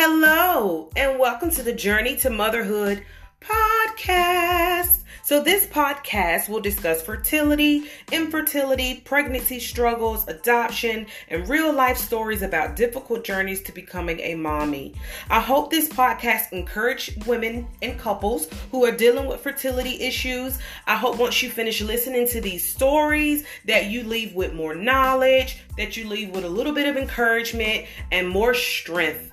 Hello, and welcome to the Journey to Motherhood podcast. So, this podcast will discuss fertility, infertility, pregnancy struggles, adoption, and real life stories about difficult journeys to becoming a mommy. I hope this podcast encourage women and couples who are dealing with fertility issues. I hope once you finish listening to these stories that you leave with more knowledge, that you leave with a little bit of encouragement and more strength.